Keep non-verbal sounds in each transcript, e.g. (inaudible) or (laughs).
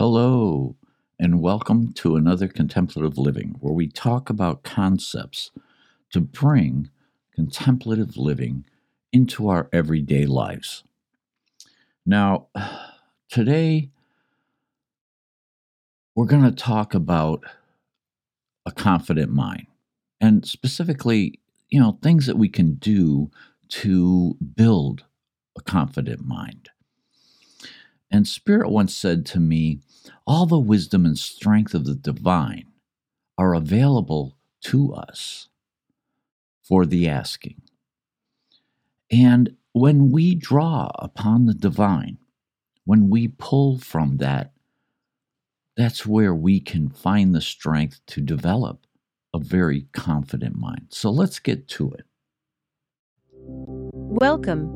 Hello, and welcome to another Contemplative Living, where we talk about concepts to bring contemplative living into our everyday lives. Now, (sighs) today we're going to talk about a confident mind, and specifically, you know, things that we can do to build a confident mind. And Spirit once said to me, All the wisdom and strength of the divine are available to us for the asking. And when we draw upon the divine, when we pull from that, that's where we can find the strength to develop a very confident mind. So let's get to it. Welcome.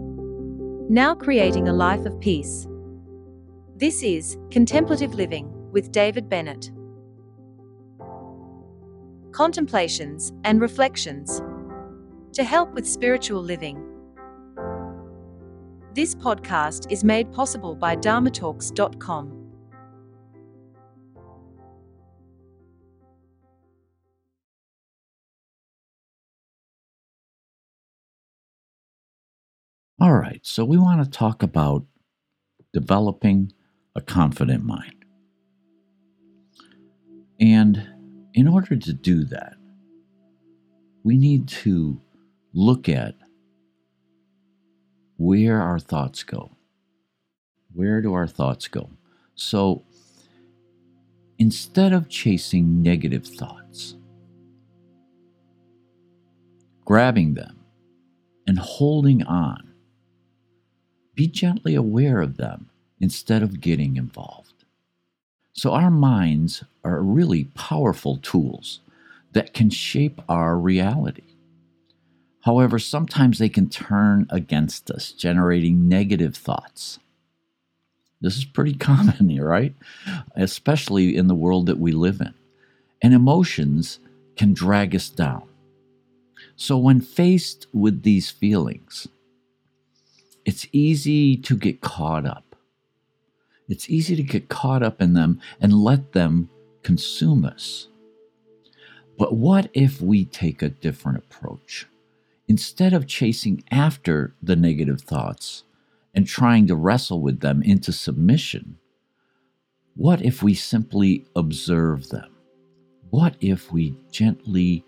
Now creating a life of peace. This is Contemplative Living with David Bennett. Contemplations and reflections to help with spiritual living. This podcast is made possible by dharmatalks.com. All right, so we want to talk about developing a confident mind. And in order to do that, we need to look at where our thoughts go. Where do our thoughts go? So instead of chasing negative thoughts, grabbing them and holding on, be gently aware of them instead of getting involved. So, our minds are really powerful tools that can shape our reality. However, sometimes they can turn against us, generating negative thoughts. This is pretty (laughs) common, right? Especially in the world that we live in. And emotions can drag us down. So, when faced with these feelings, it's easy to get caught up it's easy to get caught up in them and let them consume us. But what if we take a different approach? Instead of chasing after the negative thoughts and trying to wrestle with them into submission, what if we simply observe them? What if we gently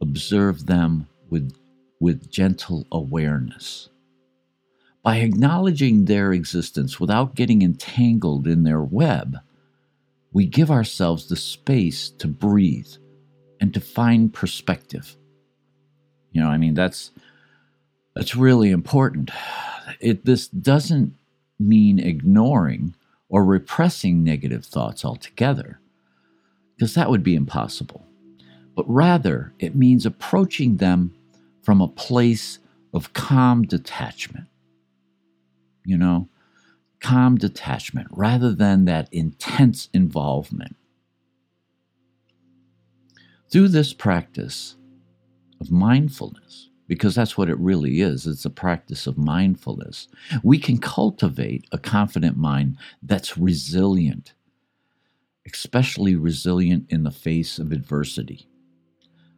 observe them with, with gentle awareness? By acknowledging their existence without getting entangled in their web, we give ourselves the space to breathe and to find perspective. You know, I mean, that's that's really important. It, this doesn't mean ignoring or repressing negative thoughts altogether, because that would be impossible. But rather, it means approaching them from a place of calm detachment you know, calm detachment rather than that intense involvement. Through this practice of mindfulness, because that's what it really is, it's a practice of mindfulness, we can cultivate a confident mind that's resilient, especially resilient in the face of adversity.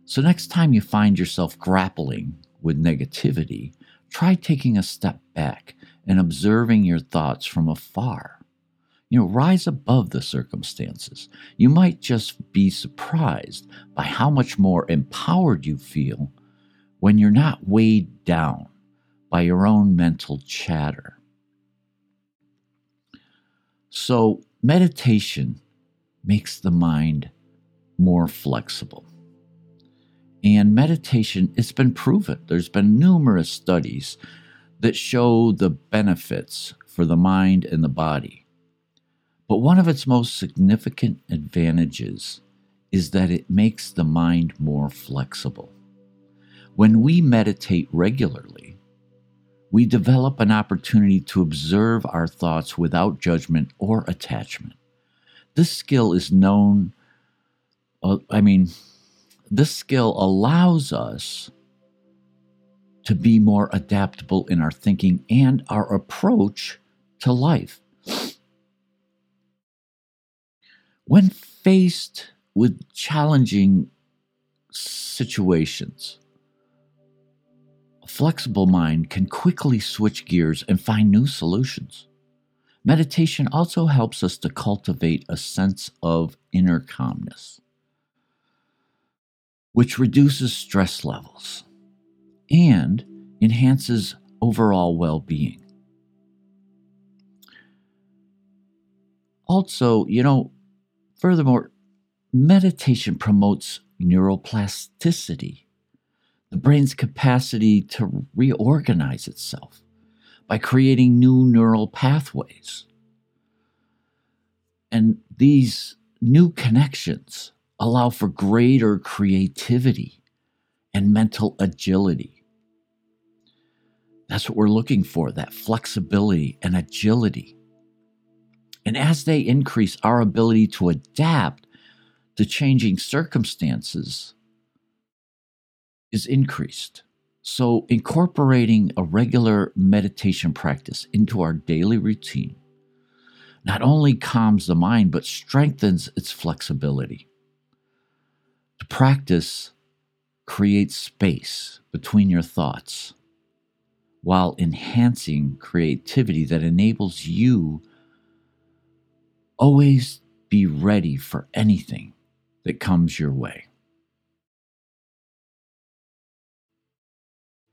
So, next time you find yourself grappling with negativity, try taking a step back and observing your thoughts from afar. You know, rise above the circumstances. You might just be surprised by how much more empowered you feel when you're not weighed down by your own mental chatter. So, meditation makes the mind more flexible. And meditation, it's been proven. There's been numerous studies that show the benefits for the mind and the body. But one of its most significant advantages is that it makes the mind more flexible. When we meditate regularly, we develop an opportunity to observe our thoughts without judgment or attachment. This skill is known, uh, I mean, this skill allows us to be more adaptable in our thinking and our approach to life. When faced with challenging situations, a flexible mind can quickly switch gears and find new solutions. Meditation also helps us to cultivate a sense of inner calmness, which reduces stress levels and enhances overall well being. Also, you know, furthermore, meditation promotes neuroplasticity, the brain's capacity to reorganize itself by creating new neural pathways. And these new connections allow for greater creativity and mental agility. That's what we're looking for that flexibility and agility. And as they increase our ability to adapt to changing circumstances, is increased. So, incorporating a regular meditation practice into our daily routine not only calms the mind, but strengthens its flexibility. The practice creates space between your thoughts while enhancing creativity that enables you always be ready for anything that comes your way.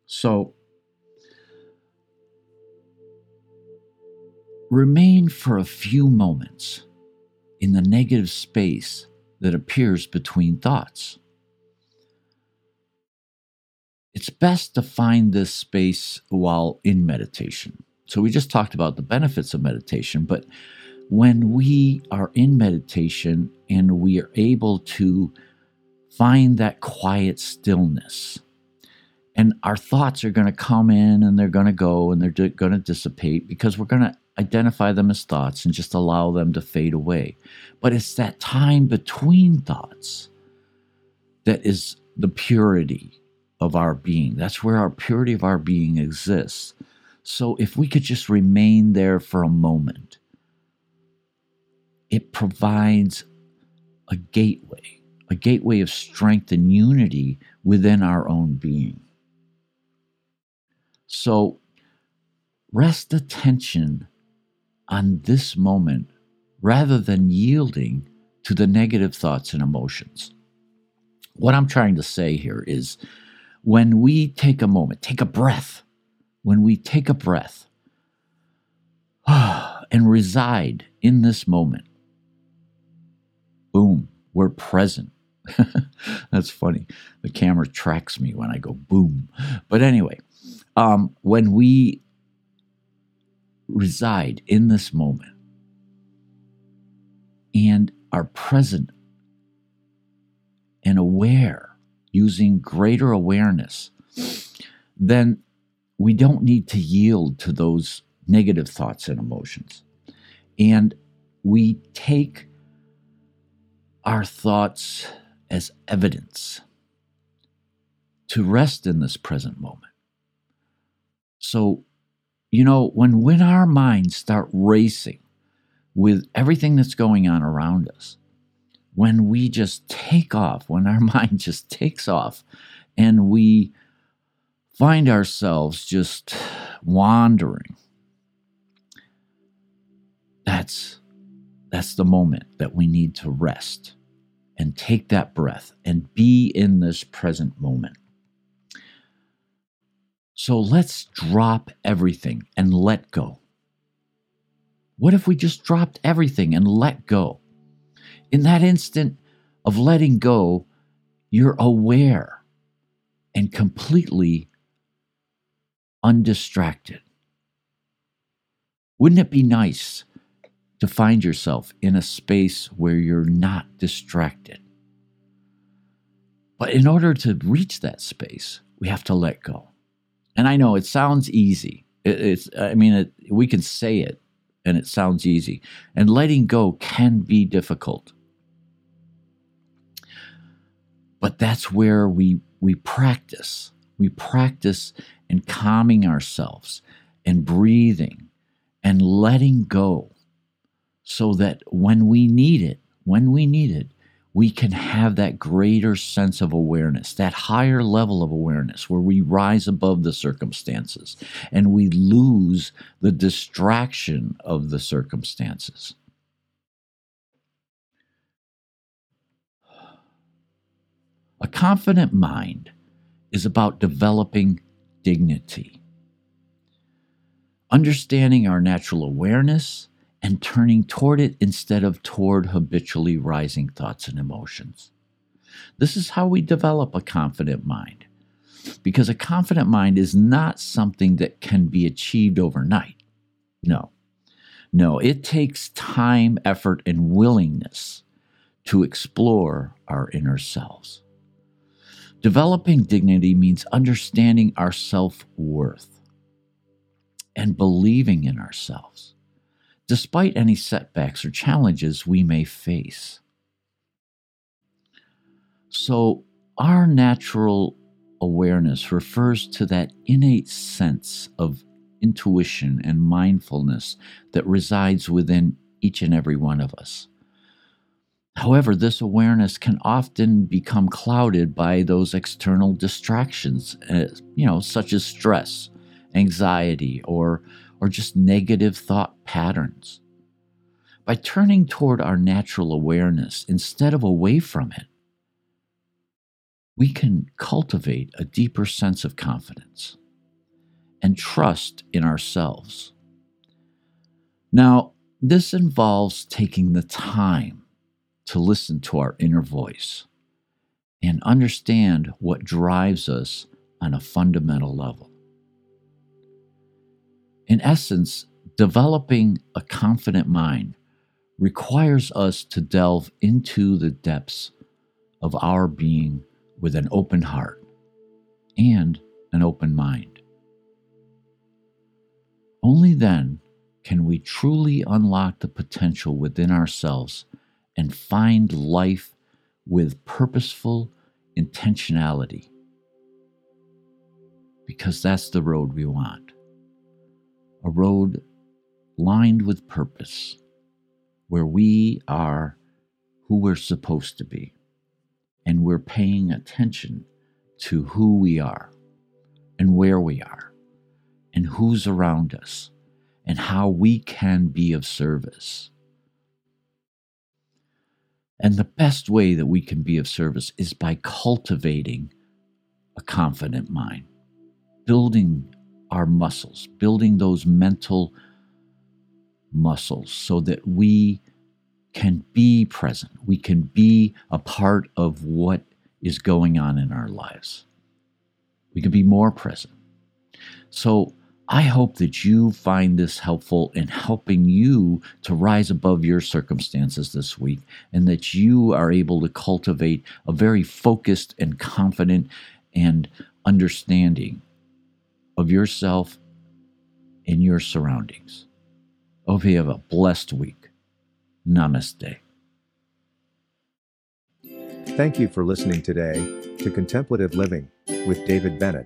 So, remain for a few moments in the negative space that appears between thoughts. It's best to find this space while in meditation. So, we just talked about the benefits of meditation, but when we are in meditation and we are able to find that quiet stillness, and our thoughts are going to come in and they're going to go and they're going to dissipate because we're going to identify them as thoughts and just allow them to fade away. But it's that time between thoughts that is the purity of our being. That's where our purity of our being exists. So if we could just remain there for a moment, it provides a gateway, a gateway of strength and unity within our own being. So rest attention on this moment rather than yielding to the negative thoughts and emotions. What I'm trying to say here is when we take a moment, take a breath, when we take a breath (sighs) and reside in this moment, boom, we're present. (laughs) That's funny. The camera tracks me when I go boom. But anyway, um, when we reside in this moment and are present and aware, using greater awareness, then we don't need to yield to those negative thoughts and emotions. And we take our thoughts as evidence to rest in this present moment. So, you know, when when our minds start racing with everything that's going on around us, when we just take off, when our (laughs) mind just takes off and we find ourselves just wandering, that's that's the moment that we need to rest and take that breath and be in this present moment. So let's drop everything and let go. What if we just dropped everything and let go? In that instant of letting go, you're aware and completely undistracted. Wouldn't it be nice to find yourself in a space where you're not distracted? But in order to reach that space, we have to let go. And I know it sounds easy. It, it's, I mean, it, we can say it and it sounds easy. And letting go can be difficult. But that's where we, we practice. We practice in calming ourselves and breathing and letting go so that when we need it, when we need it, we can have that greater sense of awareness, that higher level of awareness where we rise above the circumstances and we lose the distraction of the circumstances. A confident mind is about developing dignity, understanding our natural awareness and turning toward it instead of toward habitually rising thoughts and emotions. This is how we develop a confident mind. Because a confident mind is not something that can be achieved overnight. No. No, it takes time, effort, and willingness to explore our inner selves. Developing dignity means understanding our self worth and believing in ourselves despite any setbacks or challenges we may face. So, our natural awareness refers to that innate sense of intuition and mindfulness that resides within each and every one of us. However, this awareness can often become clouded by those external distractions, uh, you know, such as stress, anxiety, or or just negative thought patterns. By turning toward our natural awareness instead of away from it, we can cultivate a deeper sense of confidence and trust in ourselves. Now, this involves taking the time to listen to our inner voice and understand what drives us on a fundamental level. In essence, developing a confident mind requires us to delve into the depths of our being with an open heart and an open mind. Only then can we truly unlock the potential within ourselves and find life with purposeful intentionality. Because that's the road we want a road lined with purpose, where we are who we're supposed to be, and we're paying attention to who we are and where we are and who's around us and how we can be of service. And the best way that we can be of service is by cultivating a confident mind, building our muscles, building those mental muscles so that we can be present. We can be a part of what is going on in our lives. We can be more present. So, I hope that you find this helpful in helping you to rise above your circumstances this week and that you are able to cultivate a very focused and confident and understanding of yourself and your surroundings. Hope you have a blessed week. Namaste. Thank you for listening today to Contemplative Living with David Bennett.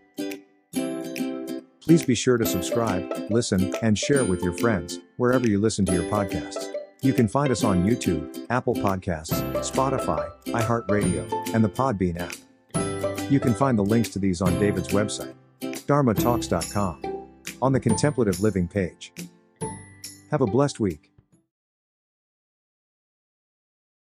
Please be sure to subscribe, listen, and share with your friends wherever you listen to your podcasts. You can find us on YouTube, Apple Podcasts, Spotify, iHeartRadio, and the Podbean app. You can find the links to these on David's website dharmatalks.com on the Contemplative Living page. Have a blessed week.